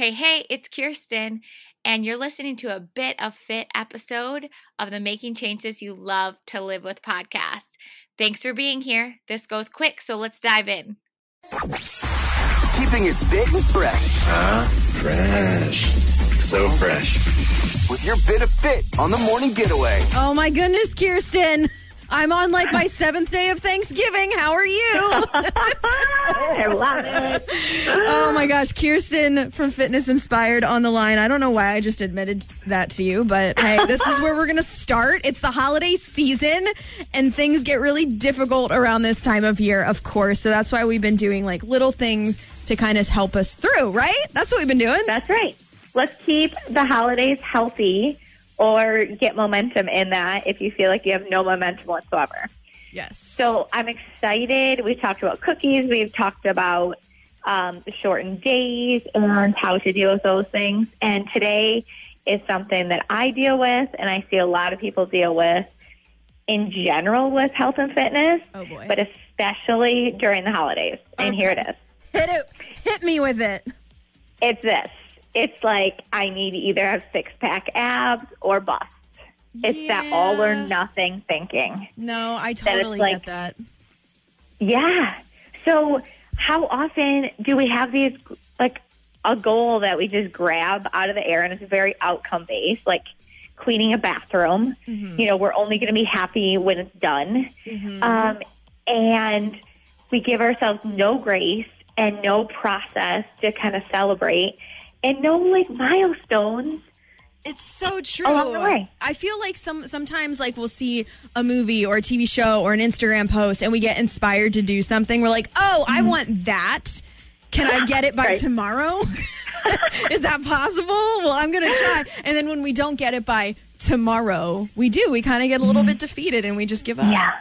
Hey, hey, it's Kirsten, and you're listening to a bit of fit episode of the Making Changes You Love to Live with podcast. Thanks for being here. This goes quick, so let's dive in. Keeping it fit and fresh Huh? Fresh. So fresh. with your bit of fit on the morning getaway. Oh my goodness, Kirsten. I'm on like my seventh day of Thanksgiving. How are you? I love it. oh my gosh, Kirsten from Fitness Inspired on the line. I don't know why I just admitted that to you, but hey, this is where we're going to start. It's the holiday season and things get really difficult around this time of year, of course. So that's why we've been doing like little things to kind of help us through, right? That's what we've been doing. That's right. Let's keep the holidays healthy or get momentum in that if you feel like you have no momentum whatsoever. Yes. So I'm excited. We've talked about cookies. We've talked about um, shortened days and how to deal with those things. And today is something that I deal with and I see a lot of people deal with in general with health and fitness, Oh, boy. but especially during the holidays. And here it is. hit it. Hit me with it. It's this. It's like I need to either have six pack abs or bust. It's that all or nothing thinking. No, I totally like- get that. Yeah. So how often do we have these like a goal that we just grab out of the air and it's very outcome based, like cleaning a bathroom. You know, we're only going to be happy when it's done. Um, and we give ourselves no grace and no process to kind of celebrate and no like milestones. It's so true. Along the way. I feel like some sometimes like we'll see a movie or a TV show or an Instagram post and we get inspired to do something. We're like, "Oh, I mm-hmm. want that. Can I get it by Right. tomorrow?" Is that possible? Well, I'm going to try. And then when we don't get it by tomorrow, we do. We kind of get a little mm-hmm. bit defeated and we just give up. Yeah.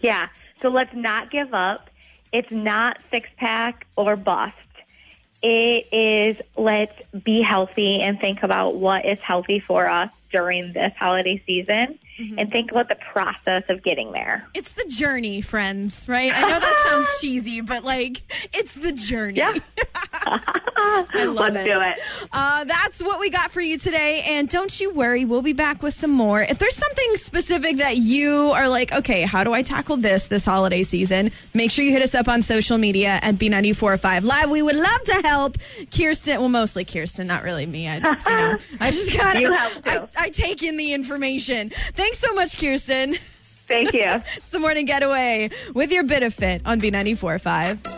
Yeah. So let's not give up. It's not six pack or bust. It is let's be healthy and think about what is healthy for us during this holiday season mm-hmm. and think about the process of getting there. It's the journey, friends, right? I know that sounds cheesy, but like it's the journey. Yeah. I love let's it. do it. Uh, that's what we got for you today. And don't you worry, we'll be back with some more. If there's something specific that you are like, okay, how do I tackle this this holiday season? Make sure you hit us up on social media at B945 Live. We would love to help Kirsten. Well, mostly Kirsten, not really me. I just, you know, I just got help I. I take in the information. Thanks so much, Kirsten. Thank you. It's the morning getaway with your bit of fit on B945.